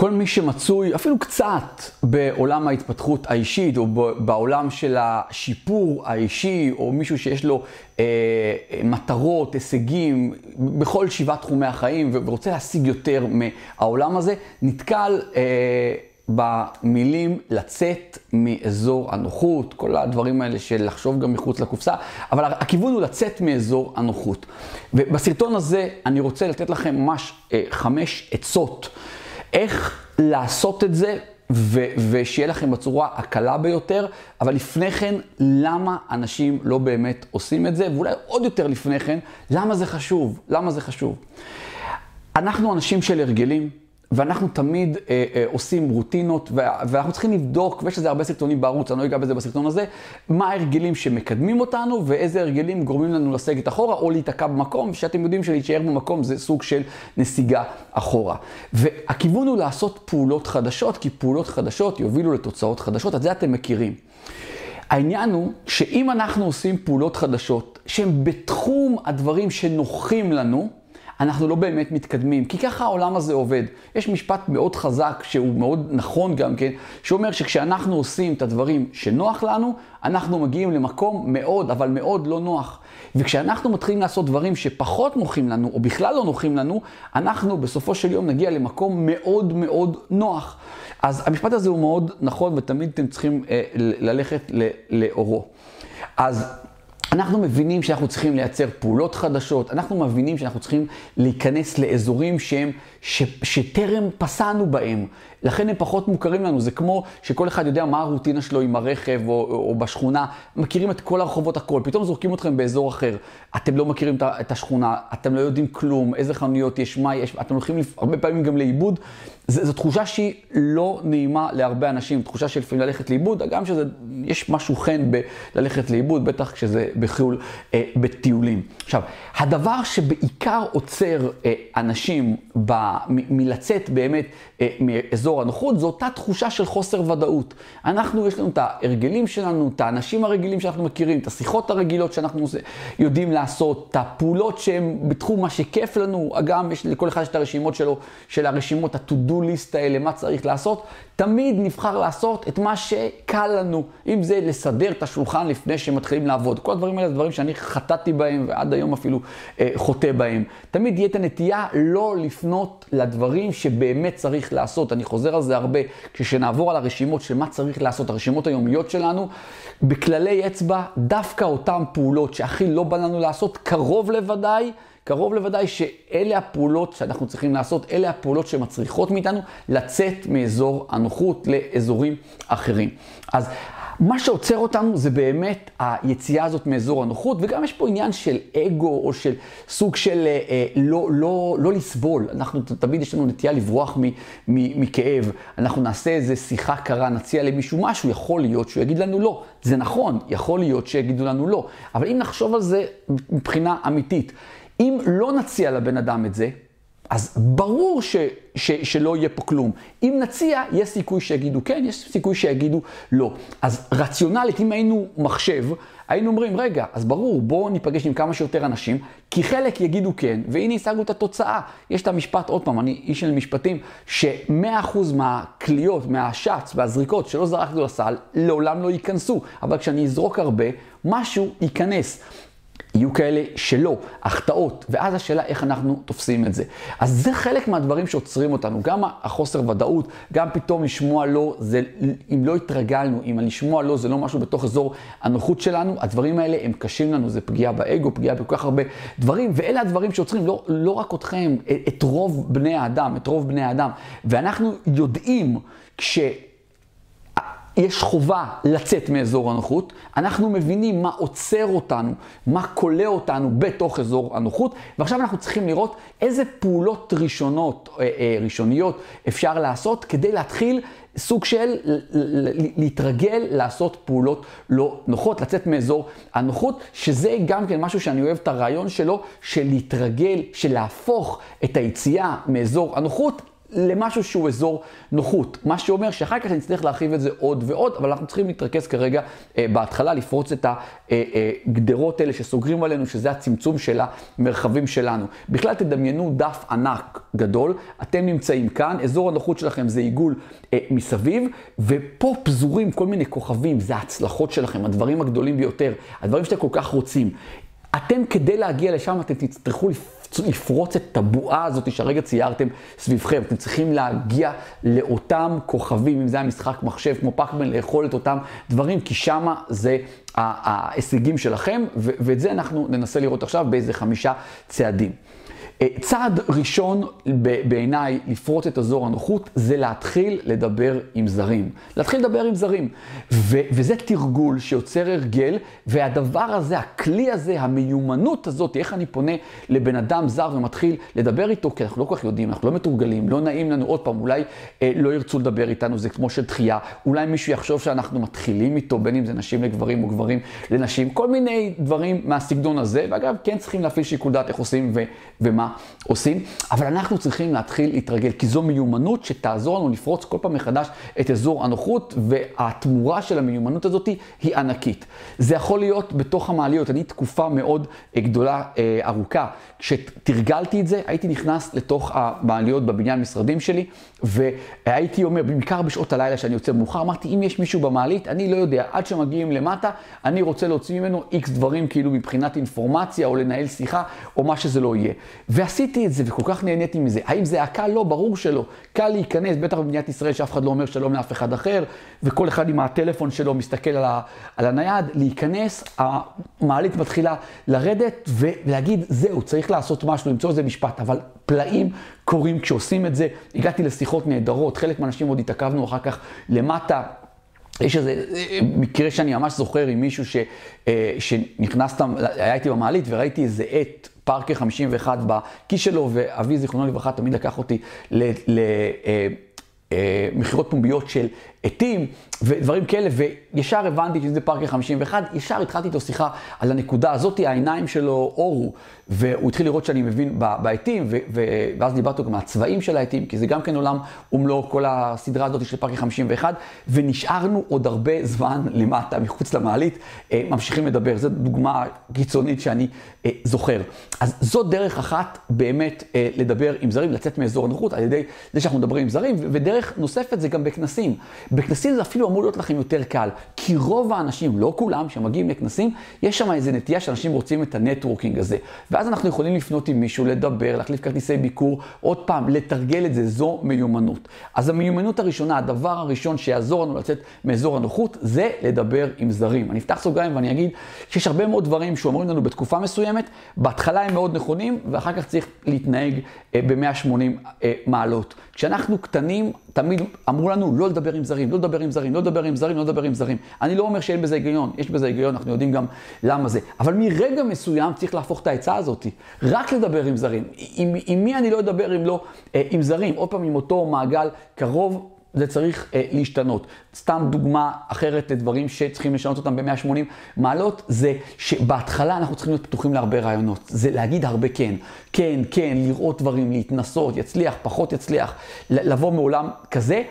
כל מי שמצוי אפילו קצת בעולם ההתפתחות האישית, או בעולם של השיפור האישי, או מישהו שיש לו אה, מטרות, הישגים, בכל שבעה תחומי החיים, ורוצה להשיג יותר מהעולם הזה, נתקל אה, במילים לצאת מאזור הנוחות, כל הדברים האלה של לחשוב גם מחוץ לקופסה, אבל הכיוון הוא לצאת מאזור הנוחות. ובסרטון הזה אני רוצה לתת לכם ממש אה, חמש עצות. איך לעשות את זה ו- ושיהיה לכם בצורה הקלה ביותר, אבל לפני כן, למה אנשים לא באמת עושים את זה, ואולי עוד יותר לפני כן, למה זה חשוב? למה זה חשוב? אנחנו אנשים של הרגלים, ואנחנו תמיד אה, אה, עושים רוטינות, ואנחנו צריכים לבדוק, ויש לזה הרבה סרטונים בערוץ, אני לא אגע בזה בסרטון הזה, מה ההרגלים שמקדמים אותנו, ואיזה הרגלים גורמים לנו לסגת אחורה, או להיתקע במקום, שאתם יודעים שלהישאר במקום זה סוג של נסיגה אחורה. והכיוון הוא לעשות פעולות חדשות, כי פעולות חדשות יובילו לתוצאות חדשות, את זה אתם מכירים. העניין הוא שאם אנחנו עושים פעולות חדשות, שהן בתחום הדברים שנוחים לנו, אנחנו לא באמת מתקדמים, כי ככה העולם הזה עובד. יש משפט מאוד חזק, שהוא מאוד נכון גם כן, שאומר שכשאנחנו עושים את הדברים שנוח לנו, אנחנו מגיעים למקום מאוד, אבל מאוד לא נוח. וכשאנחנו מתחילים לעשות דברים שפחות נוחים לנו, או בכלל לא נוחים לנו, אנחנו בסופו של יום נגיע למקום מאוד מאוד נוח. אז המשפט הזה הוא מאוד נכון, ותמיד אתם צריכים אה, ללכת לאורו. אז... אנחנו מבינים שאנחנו צריכים לייצר פעולות חדשות, אנחנו מבינים שאנחנו צריכים להיכנס לאזורים שהם, ש, שטרם פסענו בהם, לכן הם פחות מוכרים לנו. זה כמו שכל אחד יודע מה הרוטינה שלו עם הרכב או, או בשכונה, מכירים את כל הרחובות הכל, פתאום זורקים אתכם באזור אחר, אתם לא מכירים את השכונה, אתם לא יודעים כלום, איזה חנויות יש, מה יש, אתם הולכים הרבה פעמים גם לאיבוד. זו תחושה שהיא לא נעימה להרבה אנשים, תחושה של לפעמים ללכת לאיבוד, גם שיש משהו חן בללכת לאיבוד, בטח כשזה בחו"ל, אה, בטיולים. עכשיו, הדבר שבעיקר עוצר אה, אנשים ב, מ, מלצאת באמת אה, מאזור הנוחות, זו אותה תחושה של חוסר ודאות. אנחנו, יש לנו את ההרגלים שלנו, את האנשים הרגילים שאנחנו מכירים, את השיחות הרגילות שאנחנו יודעים לעשות, את הפעולות שהן בתחום מה שכיף לנו, גם יש, לכל אחד יש את הרשימות שלו, של הרשימות ה-to-do list האלה, מה צריך לעשות, תמיד נבחר לעשות את מה שקל לנו, אם זה לסדר את השולחן לפני שמתחילים לעבוד. כל הדברים האלה זה דברים שאני חטאתי בהם ועד היום אפילו אה, חוטא בהם. תמיד יהיה את הנטייה לא לפנות לדברים שבאמת צריך לעשות. אני חוזר על זה הרבה, כשנעבור על הרשימות של מה צריך לעשות, הרשימות היומיות שלנו, בכללי אצבע, דווקא אותן פעולות שהכי לא בא לנו לעשות, קרוב לוודאי, קרוב לוודאי שאלה הפעולות שאנחנו צריכים לעשות, אלה הפעולות שמצריכות מאיתנו לצאת מאזור הנוחות לאזורים אחרים. אז מה שעוצר אותנו זה באמת היציאה הזאת מאזור הנוחות, וגם יש פה עניין של אגו או של סוג של אה, אה לא, לא, לא לסבול. אנחנו תמיד יש לנו נטייה לברוח מ, מ, מכאב. אנחנו נעשה איזה שיחה קרה, נציע למישהו משהו, יכול להיות שהוא יגיד לנו לא. זה נכון, יכול להיות שיגידו לנו לא. אבל אם נחשוב על זה מבחינה אמיתית, אם לא נציע לבן אדם את זה, אז ברור ש, ש, שלא יהיה פה כלום. אם נציע, יש סיכוי שיגידו כן, יש סיכוי שיגידו לא. אז רציונלית, אם היינו מחשב, היינו אומרים, רגע, אז ברור, בואו ניפגש עם כמה שיותר אנשים, כי חלק יגידו כן, והנה השגנו את התוצאה. יש את המשפט, עוד פעם, אני איש של משפטים, ש-100% מהקליעות, מהשץ והזריקות שלא זרקנו לסל, לעולם לא ייכנסו. אבל כשאני אזרוק הרבה, משהו ייכנס. יהיו כאלה שלא, החטאות, ואז השאלה איך אנחנו תופסים את זה. אז זה חלק מהדברים שעוצרים אותנו, גם החוסר ודאות, גם פתאום לשמוע לא, זה, אם לא התרגלנו, אם לשמוע לא זה לא משהו בתוך אזור הנוחות שלנו, הדברים האלה הם קשים לנו, זה פגיעה באגו, פגיעה בכל כך הרבה דברים, ואלה הדברים שעוצרים לא, לא רק אתכם, את רוב בני האדם, את רוב בני האדם. ואנחנו יודעים כש... יש חובה לצאת מאזור הנוחות, אנחנו מבינים מה עוצר אותנו, מה כולא אותנו בתוך אזור הנוחות, ועכשיו אנחנו צריכים לראות איזה פעולות ראשונות, אה, אה, ראשוניות אפשר לעשות כדי להתחיל סוג של להתרגל לעשות פעולות לא נוחות, לצאת מאזור הנוחות, שזה גם כן משהו שאני אוהב את הרעיון שלו, של להתרגל, של להפוך את היציאה מאזור הנוחות למשהו שהוא אזור נוחות. מה שאומר שאחר כך נצטרך להרחיב את זה עוד ועוד, אבל אנחנו צריכים להתרכז כרגע אה, בהתחלה, לפרוץ את הגדרות האלה שסוגרים עלינו, שזה הצמצום של המרחבים שלנו. בכלל תדמיינו דף ענק גדול, אתם נמצאים כאן, אזור הנוחות שלכם זה עיגול אה, מסביב, ופה פזורים כל מיני כוכבים, זה ההצלחות שלכם, הדברים הגדולים ביותר, הדברים שאתם כל כך רוצים. אתם כדי להגיע לשם, אתם תצטרכו לפרוץ את הבועה הזאת שהרגע ציירתם סביבכם. אתם צריכים להגיע לאותם כוכבים, אם זה היה משחק מחשב כמו פאקמן, לאכול את אותם דברים, כי שמה זה ההישגים שלכם, ואת זה אנחנו ננסה לראות עכשיו באיזה חמישה צעדים. אה, צעד ראשון בעיניי לפרוץ את אזור הנוחות זה להתחיל לדבר עם זרים. להתחיל לדבר עם זרים. ו- וזה תרגול שיוצר הרגל, והדבר הזה, הכלי הזה, המיומנות הזאת, איך אני פונה לבן אדם זר ומתחיל לדבר איתו, כי אנחנו לא כל כך יודעים, אנחנו לא מתורגלים, לא נעים לנו, עוד פעם, אולי אה, לא ירצו לדבר איתנו, זה כמו של דחייה, אולי מישהו יחשוב שאנחנו מתחילים איתו, בין אם זה נשים לגברים או גברים לנשים, כל מיני דברים מהסגנון הזה, ואגב, כן צריכים להפעיל שיקול דעת איך עושים ו- ומה עושים, אבל אנחנו צריכים להתחיל להתרגל, כי זו מיומנות שתעזור לנו לפרוץ כל פעם מחדש את אזור הנוחות, והתמורה של המיומנות הזאת היא ענקית. זה יכול להיות בתוך המעליות, אני תקופה מאוד גדולה, אה, ארוכה, כשתרגלתי את זה, הייתי נכנס לתוך המעליות בבניין משרדים שלי, והייתי אומר, בעיקר בשעות הלילה שאני יוצא מאוחר, אמרתי, אם יש מישהו במעלית, אני לא יודע, עד שמגיעים למטה, אני רוצה להוציא ממנו איקס דברים, כאילו מבחינת אינפורמציה, או לנהל שיחה, או מה שזה לא יהיה. ועשיתי את זה, וכל כך נהניתי מזה. האם זה היה קל? לא, ברור שלא. קל להיכנס, בטח במדינת ישראל, שאף אחד לא אומר שלום לאף אחד אחר, וכל אחד עם הטלפון שלו מסתכל על, ה, על הנייד, להיכנס, המעלית מתחילה לרדת, ולהגיד, זהו, צריך לעשות משהו, למצוא איזה משפט, אבל פלאים קורים כשעושים את זה. הגעתי לשיחות נהדרות, חלק מהאנשים עוד התעכבנו אחר כך למטה. יש איזה מקרה שאני ממש זוכר עם מישהו ש, אה, שנכנס, היה איתי במעלית וראיתי איזה עט, פארקר 51 בכיס שלו, ואבי זיכרונו לברכה תמיד לקח אותי למכירות אה, אה, פומביות של עטים ודברים כאלה, וישר הבנתי שזה פארקר 51, ישר התחלתי איתו שיחה על הנקודה הזאת, העיניים שלו אורו, והוא התחיל לראות שאני מבין בעטים, ואז דיברתי גם על הצבעים של העטים, כי זה גם כן עולם ומלואו, כל הסדרה הזאת של פארקר 51, ונשארנו עוד הרבה זמן למטה, מחוץ למעלית, אה, ממשיכים לדבר. זו דוגמה קיצונית שאני אה, זוכר. אז זו דרך אחת באמת אה, לדבר עם זרים, לצאת מאזור הנוחות, על ידי זה שאנחנו מדברים עם זרים, ודרך נוספת זה גם בכנסים. בכנסים זה אפילו אמור להיות לכם יותר קל, כי רוב האנשים, לא כולם, שמגיעים לכנסים, יש שם איזו נטייה שאנשים רוצים את ה networking הזה. ואז אנחנו יכולים לפנות עם מישהו, לדבר, להחליף כרטיסי ביקור, עוד פעם, לתרגל את זה, זו מיומנות. אז המיומנות הראשונה, הדבר הראשון שיעזור לנו לצאת מאזור הנוחות, זה לדבר עם זרים. אני אפתח סוגריים ואני אגיד שיש הרבה מאוד דברים שאומרים לנו בתקופה מסוימת, בהתחלה הם מאוד נכונים, ואחר כך צריך להתנהג אה, ב-180 אה, מעלות. כשאנחנו קטנים, תמיד אמרו לנו לא לדבר עם זרים, לא לדבר עם זרים, לא לדבר עם זרים, לא לדבר עם זרים. אני לא אומר שאין בזה היגיון, יש בזה היגיון, אנחנו יודעים גם למה זה. אבל מרגע מסוים צריך להפוך את העצה הזאת, רק לדבר עם זרים. עם, עם מי אני לא אדבר אם לא אה, עם זרים? עוד פעם עם אותו מעגל קרוב. זה צריך אה, להשתנות. סתם דוגמה אחרת לדברים שצריכים לשנות אותם ב-180 מעלות, זה שבהתחלה אנחנו צריכים להיות פתוחים להרבה רעיונות. זה להגיד הרבה כן. כן, כן, לראות דברים, להתנסות, יצליח, פחות יצליח, לבוא מעולם כזה.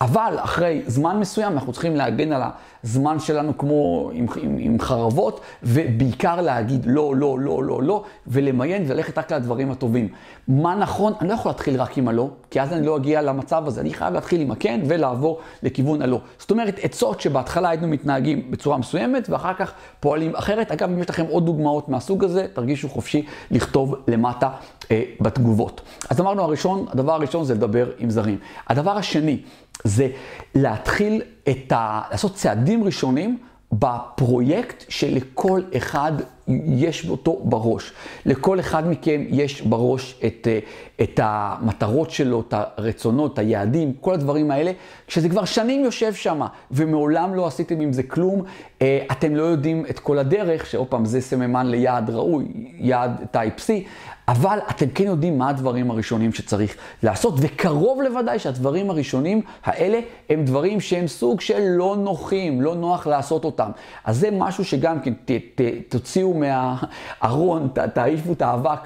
אבל אחרי זמן מסוים אנחנו צריכים להגן על הזמן שלנו כמו עם, עם, עם חרבות, ובעיקר להגיד לא, לא, לא, לא, לא, ולמיין וללכת רק לדברים הטובים. מה נכון? אני לא יכול להתחיל רק עם הלא, כי אז אני לא אגיע למצב הזה. אני חייב להתחיל עם הכן ולעבור לכיוון הלא. זאת אומרת, עצות שבהתחלה היינו מתנהגים בצורה מסוימת, ואחר כך פועלים אחרת. אגב, אם יש לכם עוד דוגמאות מהסוג הזה, תרגישו חופשי לכתוב למטה אה, בתגובות. אז אמרנו הראשון, הדבר הראשון זה לדבר עם זרים. הדבר השני, זה להתחיל את ה... לעשות צעדים ראשונים בפרויקט שלכל אחד יש אותו בראש. לכל אחד מכם יש בראש את, אה, את המטרות שלו, את הרצונות, את היעדים, כל הדברים האלה, כשזה כבר שנים יושב שם, ומעולם לא עשיתם עם זה כלום, אה, אתם לא יודעים את כל הדרך, שעוד פעם זה סממן ליעד ראוי, יעד טייפ C, אבל אתם כן יודעים מה הדברים הראשונים שצריך לעשות, וקרוב לוודאי שהדברים הראשונים האלה הם דברים שהם סוג של לא נוחים, לא נוח לעשות אותם. אז זה משהו שגם כן ת, ת, תוציאו מהארון, תעיפו את האבק,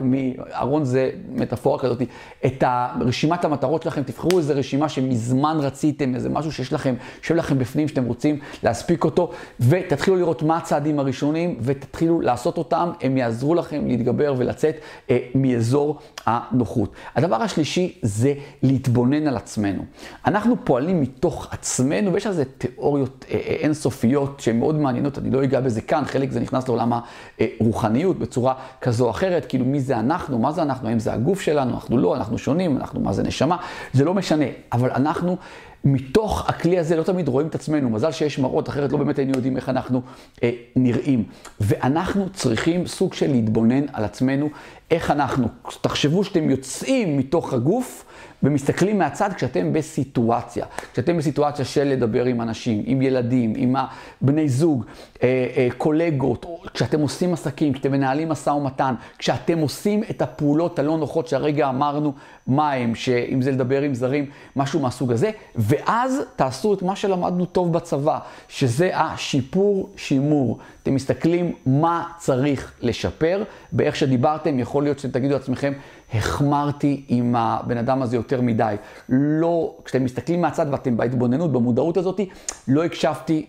ארון זה מטאפורה כזאת, את רשימת המטרות שלכם, תבחרו איזה רשימה שמזמן רציתם, איזה משהו שיש לכם, שיושב לכם בפנים שאתם רוצים להספיק אותו, ותתחילו לראות מה הצעדים הראשונים, ותתחילו לעשות אותם, הם יעזרו לכם להתגבר ולצאת אה, מאזור הנוחות. הדבר השלישי זה להתבונן על עצמנו. אנחנו פועלים מתוך עצמנו, ויש על זה תיאוריות אה, אה, אינסופיות שהן מאוד מעניינות, אני לא אגע בזה כאן, חלק זה נכנס לעולם הרוחניות בצורה כזו או אחרת, כאילו מי זה אנחנו, מה זה אנחנו, האם זה הגוף שלנו, אנחנו לא, אנחנו שונים, אנחנו מה זה נשמה, זה לא משנה, אבל אנחנו... מתוך הכלי הזה לא תמיד רואים את עצמנו, מזל שיש מראות, אחרת לא באמת היינו יודעים איך אנחנו אה, נראים. ואנחנו צריכים סוג של להתבונן על עצמנו, איך אנחנו, תחשבו שאתם יוצאים מתוך הגוף ומסתכלים מהצד כשאתם בסיטואציה. כשאתם בסיטואציה של לדבר עם אנשים, עם ילדים, עם בני זוג, אה, אה, קולגות, כשאתם עושים עסקים, כשאתם מנהלים משא ומתן, כשאתם עושים את הפעולות הלא נוחות שהרגע אמרנו מה הם, שאם זה לדבר עם זרים, משהו מהסוג הזה, ואז תעשו את מה שלמדנו טוב בצבא, שזה השיפור שימור. אתם מסתכלים מה צריך לשפר, באיך שדיברתם, יכול להיות שאתם תגידו לעצמכם, החמרתי עם הבן אדם הזה יותר מדי. לא, כשאתם מסתכלים מהצד ואתם בהתבוננות, במודעות הזאת, לא הקשבתי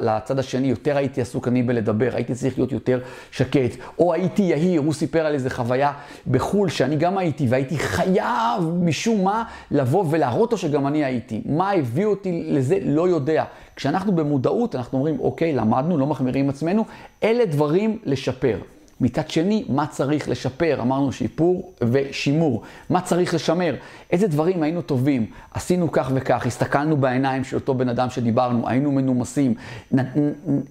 לצד השני, יותר הייתי עסוק אני בלדבר, הייתי צריך להיות יותר שקט. או הייתי יהיר, הוא סיפר על איזה חוויה בחו"ל, שאני גם הייתי, והייתי חייב משום מה לבוא ולהראות לו שגם אני הייתי. מה הביא אותי לזה, לא יודע. כשאנחנו במודעות, אנחנו אומרים, אוקיי, למדנו, לא מחמירים עצמנו, אלה דברים לשפר. מצד שני, מה צריך לשפר? אמרנו שיפור ושימור. מה צריך לשמר? איזה דברים היינו טובים? עשינו כך וכך, הסתכלנו בעיניים של אותו בן אדם שדיברנו, היינו מנומסים,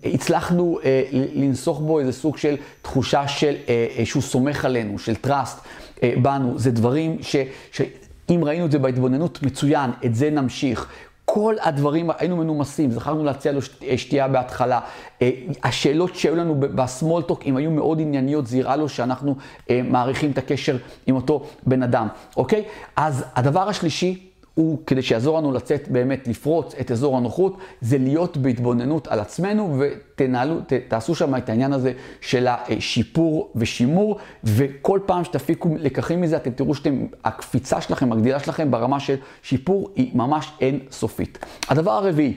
הצלחנו אה, לנסוך בו איזה סוג של תחושה של, אה, אה, שהוא סומך עלינו, של trust אה, בנו. זה דברים ש... ש אם ראינו את זה בהתבוננות, מצוין, את זה נמשיך. כל הדברים, היינו מנומסים, זכרנו להציע לו אה, שתייה בהתחלה. אה, השאלות שהיו לנו בסמולטוק, אם היו מאוד ענייניות, זה יראה לו שאנחנו אה, מעריכים את הקשר עם אותו בן אדם, אוקיי? אז הדבר השלישי, הוא, כדי שיעזור לנו לצאת באמת, לפרוץ את אזור הנוחות, זה להיות בהתבוננות על עצמנו ותנהלו, ת, תעשו שם את העניין הזה של השיפור ושימור, וכל פעם שתפיקו לקחים מזה, אתם תראו שהקפיצה שלכם, הגדילה שלכם ברמה של שיפור היא ממש אין סופית. הדבר הרביעי,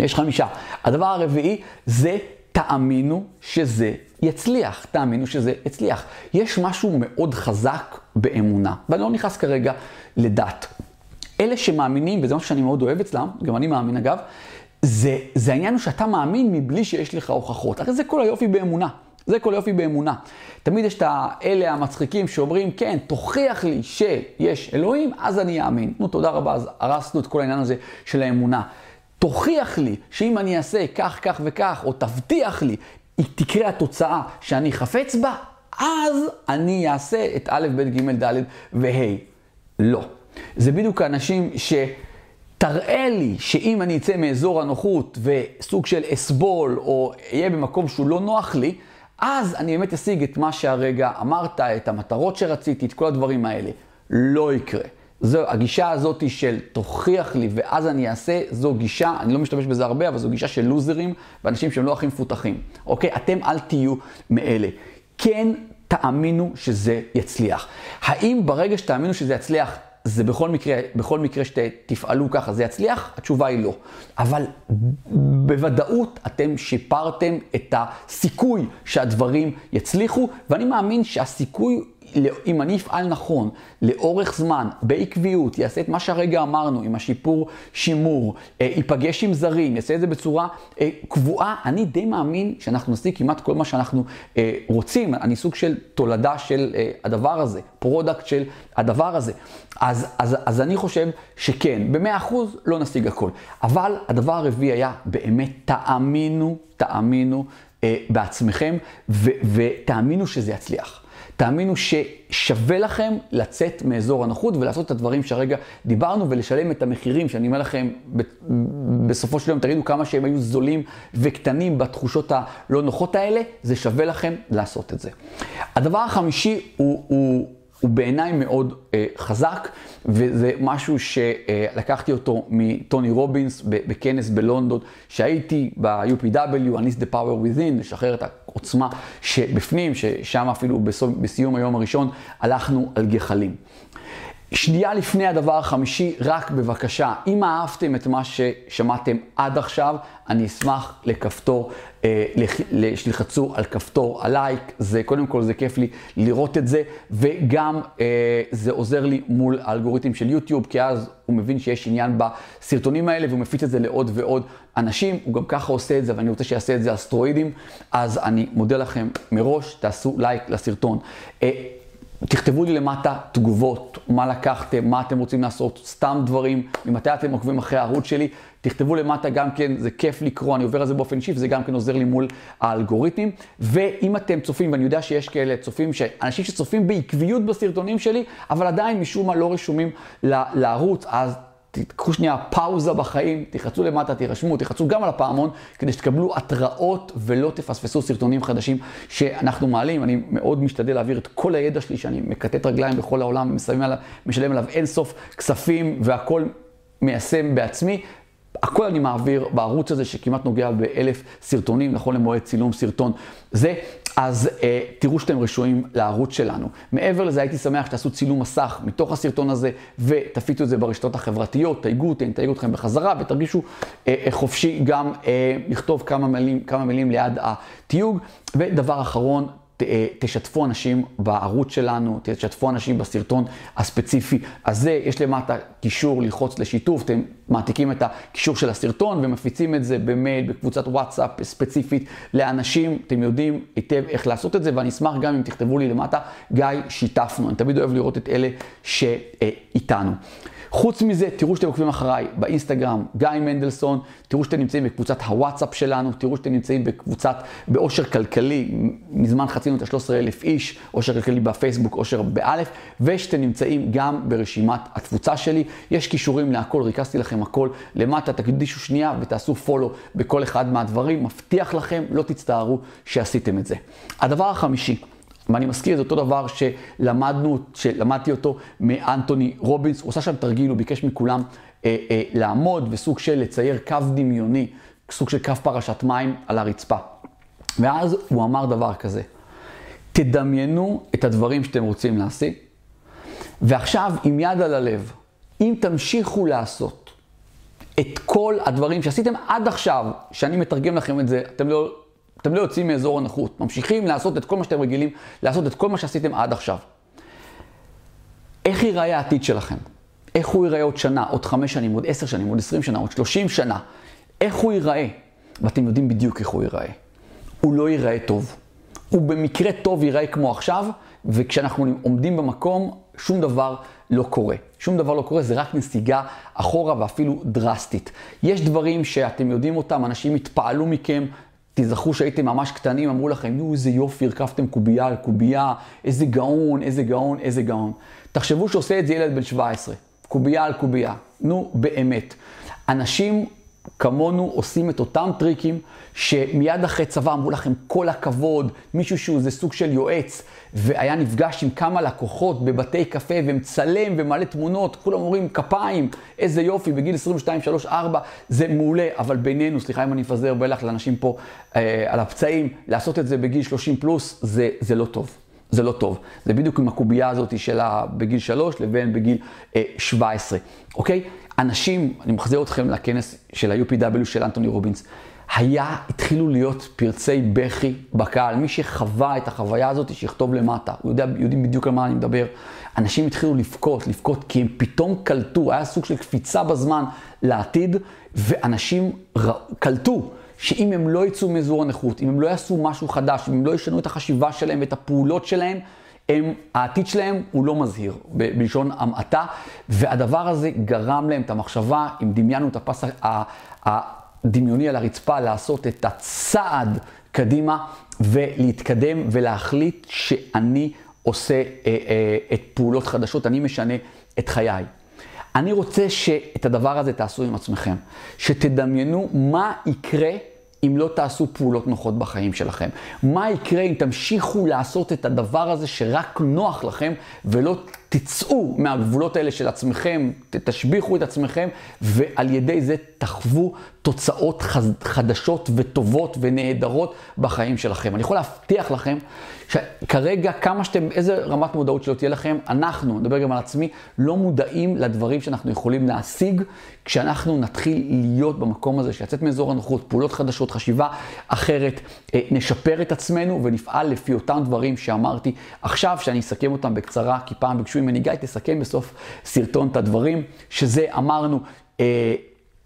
יש חמישה, הדבר הרביעי זה תאמינו שזה יצליח, תאמינו שזה יצליח. יש משהו מאוד חזק באמונה, ואני לא נכנס כרגע לדת. אלה שמאמינים, וזה משהו שאני מאוד אוהב אצלם, גם אני מאמין אגב, זה, זה העניין הוא שאתה מאמין מבלי שיש לך הוכחות. הרי זה כל היופי באמונה. זה כל היופי באמונה. תמיד יש את האלה המצחיקים שאומרים, כן, תוכיח לי שיש אלוהים, אז אני אאמין. נו, תודה רבה, אז הרסנו את כל העניין הזה של האמונה. תוכיח לי שאם אני אעשה כך, כך וכך, או תבטיח לי, תקרה התוצאה שאני חפץ בה, אז אני אעשה את א', ב', ג', ד' וה'. לא. זה בדיוק האנשים שתראה לי שאם אני אצא מאזור הנוחות וסוג של אסבול או אהיה במקום שהוא לא נוח לי, אז אני באמת אשיג את מה שהרגע אמרת, את המטרות שרציתי, את כל הדברים האלה. לא יקרה. זו הגישה הזאת של תוכיח לי ואז אני אעשה, זו גישה, אני לא משתמש בזה הרבה, אבל זו גישה של לוזרים ואנשים שהם לא הכי מפותחים. אוקיי? אתם אל תהיו מאלה. כן תאמינו שזה יצליח. האם ברגע שתאמינו שזה יצליח, זה בכל מקרה, בכל מקרה שתפעלו ככה, זה יצליח? התשובה היא לא. אבל בוודאות אתם שיפרתם את הסיכוי שהדברים יצליחו, ואני מאמין שהסיכוי אם אני אפעל נכון, לאורך זמן, בעקביות, אעשה את מה שהרגע אמרנו, עם השיפור שימור, אה, אפגש עם זרים, אעשה את זה בצורה אה, קבועה, אני די מאמין שאנחנו נשיג כמעט כל מה שאנחנו אה, רוצים. אני סוג של תולדה של הדבר הזה, product של הדבר הזה. אז, אז, אז אני חושב שכן, במאה אחוז לא נשיג הכל. אבל הדבר הרביעי היה באמת, תאמינו, תאמינו בעצמכם, ו, ותאמינו שזה יצליח. תאמינו ששווה לכם לצאת מאזור הנוחות ולעשות את הדברים שהרגע דיברנו ולשלם את המחירים שאני אומר לכם בסופו של יום, תגידו כמה שהם היו זולים וקטנים בתחושות הלא נוחות האלה, זה שווה לכם לעשות את זה. הדבר החמישי הוא, הוא הוא בעיניי מאוד אה, חזק, וזה משהו שלקחתי אותו מטוני רובינס בכנס בלונדון, שהייתי ב-UPW, Unleash the Power Within, לשחרר את העוצמה שבפנים, ששם אפילו בסיום היום הראשון הלכנו על גחלים. שנייה לפני הדבר החמישי, רק בבקשה, אם אהבתם את מה ששמעתם עד עכשיו, אני אשמח לכפתור, אה, שתלחצו על כפתור הלייק, זה קודם כל זה כיף לי לראות את זה, וגם אה, זה עוזר לי מול האלגוריתם של יוטיוב, כי אז הוא מבין שיש עניין בסרטונים האלה והוא מפיץ את זה לעוד ועוד אנשים, הוא גם ככה עושה את זה, ואני רוצה שיעשה את זה אסטרואידים, אז אני מודה לכם מראש, תעשו לייק לסרטון. אה, תכתבו לי למטה תגובות, מה לקחתם, מה אתם רוצים לעשות, סתם דברים, ממתי אתם עוקבים אחרי הערוץ שלי. תכתבו למטה גם כן, זה כיף לקרוא, אני עובר על זה באופן אישי, וזה גם כן עוזר לי מול האלגוריתמים. ואם אתם צופים, ואני יודע שיש כאלה צופים, אנשים שצופים בעקביות בסרטונים שלי, אבל עדיין משום מה לא רשומים לערוץ, אז תיקחו שנייה פאוזה בחיים, תחצו למטה, תירשמו, תחצו גם על הפעמון, כדי שתקבלו התראות ולא תפספסו סרטונים חדשים שאנחנו מעלים. אני מאוד משתדל להעביר את כל הידע שלי, שאני מקטט רגליים בכל העולם, עליו אין סוף כספים והכל מיישם בעצמי. הכל אני מעביר בערוץ הזה שכמעט נוגע באלף סרטונים, נכון למועד צילום סרטון זה. אז אה, תראו שאתם רשויים לערוץ שלנו. מעבר לזה, הייתי שמח שתעשו צילום מסך מתוך הסרטון הזה ותפיצו את זה ברשתות החברתיות, תייגו אותי, אני אתייג אתכם בחזרה ותרגישו אה, אה, חופשי גם אה, לכתוב כמה מילים, כמה מילים ליד התיוג. ודבר אחרון, אה, תשתפו אנשים בערוץ שלנו, תשתפו אנשים בסרטון הספציפי הזה. יש למטה קישור ללחוץ לשיתוף, אתם מעתיקים את הקישור של הסרטון ומפיצים את זה במייל, בקבוצת וואטסאפ ספציפית לאנשים. אתם יודעים היטב איך לעשות את זה, ואני אשמח גם אם תכתבו לי למטה, גיא, שיתפנו. אני תמיד אוהב לראות את אלה שאיתנו. חוץ מזה, תראו שאתם עוקבים אחריי באינסטגרם, גיא מנדלסון, תראו שאתם נמצאים בקבוצת הוואטסאפ שלנו, תראו שאתם נמצאים בקבוצת, באושר כלכלי, מזמן חצינו את ה-13,000 איש, אושר כלכלי בפייסבוק, אושר באלף, ושאתם נמצאים גם ברשימת התפוצה שלי. יש כישורים להכל, ריכזתי לכם הכל למטה, תקדישו שנייה ותעשו פולו בכל אחד מהדברים, מבטיח לכם, לא תצטערו שעשיתם את זה. הדבר החמישי, ואני מזכיר, זה אותו דבר שלמדנו, שלמדתי אותו מאנטוני רובינס, הוא עושה שם תרגיל, הוא ביקש מכולם אה, אה, לעמוד וסוג של לצייר קו דמיוני, סוג של קו פרשת מים על הרצפה. ואז הוא אמר דבר כזה, תדמיינו את הדברים שאתם רוצים להשיג, ועכשיו עם יד על הלב, אם תמשיכו לעשות את כל הדברים שעשיתם עד עכשיו, שאני מתרגם לכם את זה, אתם לא אתם לא יוצאים מאזור הנוחות, ממשיכים לעשות את כל מה שאתם רגילים, לעשות את כל מה שעשיתם עד עכשיו. איך ייראה העתיד שלכם? איך הוא ייראה עוד שנה, עוד חמש שנים, עוד עשר שנים, עוד עשרים שנה, עוד שלושים שנה? איך הוא ייראה? ואתם יודעים בדיוק איך הוא ייראה. הוא לא ייראה טוב. הוא במקרה טוב ייראה כמו עכשיו, וכשאנחנו עומדים במקום, שום דבר לא קורה. שום דבר לא קורה, זה רק נסיגה אחורה ואפילו דרסטית. יש דברים שאתם יודעים אותם, אנשים התפעלו מכם, תזכרו שהייתם ממש קטנים, אמרו לכם, נו, איזה יופי, הרכבתם קובייה על קובייה, איזה גאון, איזה גאון, איזה גאון. תחשבו שעושה את זה ילד בן 17, קובייה על קובייה. נו, באמת. אנשים כמונו עושים את אותם טריקים שמיד אחרי צבא אמרו לכם כל הכבוד, מישהו שהוא איזה סוג של יועץ והיה נפגש עם כמה לקוחות בבתי קפה ומצלם ומלא תמונות, כולם אומרים כפיים, איזה יופי, בגיל 22, 3, 4, זה מעולה, אבל בינינו, סליחה אם אני מפזר בלח לאנשים פה אה, על הפצעים, לעשות את זה בגיל 30 פלוס, זה, זה לא טוב. זה לא טוב. זה בדיוק עם הקובייה הזאת שלה בגיל 3 לבין בגיל אה, 17, אוקיי? אנשים, אני מחזיר אתכם לכנס של ה-UPW של אנטוני רובינס, היה, התחילו להיות פרצי בכי בקהל. מי שחווה את החוויה הזאת, שיכתוב למטה. הוא יודע, יודעים בדיוק על מה אני מדבר. אנשים התחילו לבכות, לבכות, כי הם פתאום קלטו, היה סוג של קפיצה בזמן לעתיד, ואנשים ר... קלטו שאם הם לא יצאו מאזור הנכות, אם הם לא יעשו משהו חדש, אם הם לא ישנו את החשיבה שלהם ואת הפעולות שלהם, הם, העתיד שלהם הוא לא מזהיר, ב- בלשון המעטה, והדבר הזה גרם להם את המחשבה, אם דמיינו את הפס הדמיוני על הרצפה, לעשות את הצעד קדימה ולהתקדם ולהחליט שאני עושה אה, אה, את פעולות חדשות, אני משנה את חיי. אני רוצה שאת הדבר הזה תעשו עם עצמכם, שתדמיינו מה יקרה אם לא תעשו פעולות נוחות בחיים שלכם? מה יקרה אם תמשיכו לעשות את הדבר הזה שרק נוח לכם ולא תצאו מהגבולות האלה של עצמכם, תשביחו את עצמכם, ועל ידי זה תחוו תוצאות חדשות וטובות ונהדרות בחיים שלכם. אני יכול להבטיח לכם שכרגע, כמה שאתם, איזה רמת מודעות שלא תהיה לכם, אנחנו, נדבר גם על עצמי, לא מודעים לדברים שאנחנו יכולים להשיג כשאנחנו נתחיל להיות במקום הזה, שיצאת מאזור הנוחות, פעולות חדשות, חשיבה אחרת, אה, נשפר את עצמנו ונפעל לפי אותם דברים שאמרתי עכשיו, שאני אסכם אותם בקצרה, כי פעם ביקשו ממני, גיא, תסכם בסוף סרטון את הדברים, שזה אמרנו, אה,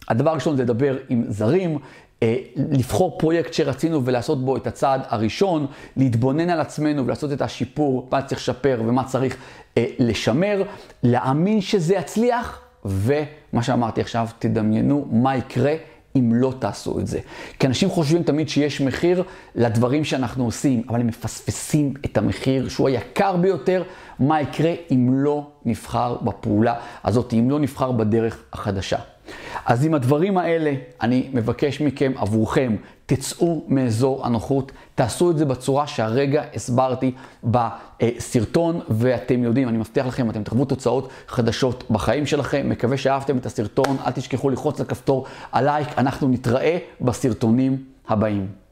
הדבר הראשון זה לדבר עם זרים, אה, לבחור פרויקט שרצינו ולעשות בו את הצעד הראשון, להתבונן על עצמנו ולעשות את השיפור, מה צריך לשפר ומה צריך אה, לשמר, להאמין שזה יצליח, ומה שאמרתי עכשיו, תדמיינו מה יקרה אם לא תעשו את זה. כי אנשים חושבים תמיד שיש מחיר לדברים שאנחנו עושים, אבל הם מפספסים את המחיר שהוא היקר ביותר, מה יקרה אם לא נבחר בפעולה הזאת, אם לא נבחר בדרך החדשה. אז עם הדברים האלה, אני מבקש מכם, עבורכם, תצאו מאזור הנוחות, תעשו את זה בצורה שהרגע הסברתי בסרטון, ואתם יודעים, אני מבטיח לכם, אתם תחוו תוצאות חדשות בחיים שלכם. מקווה שאהבתם את הסרטון, אל תשכחו ללחוץ לכפתור הלייק, אנחנו נתראה בסרטונים הבאים.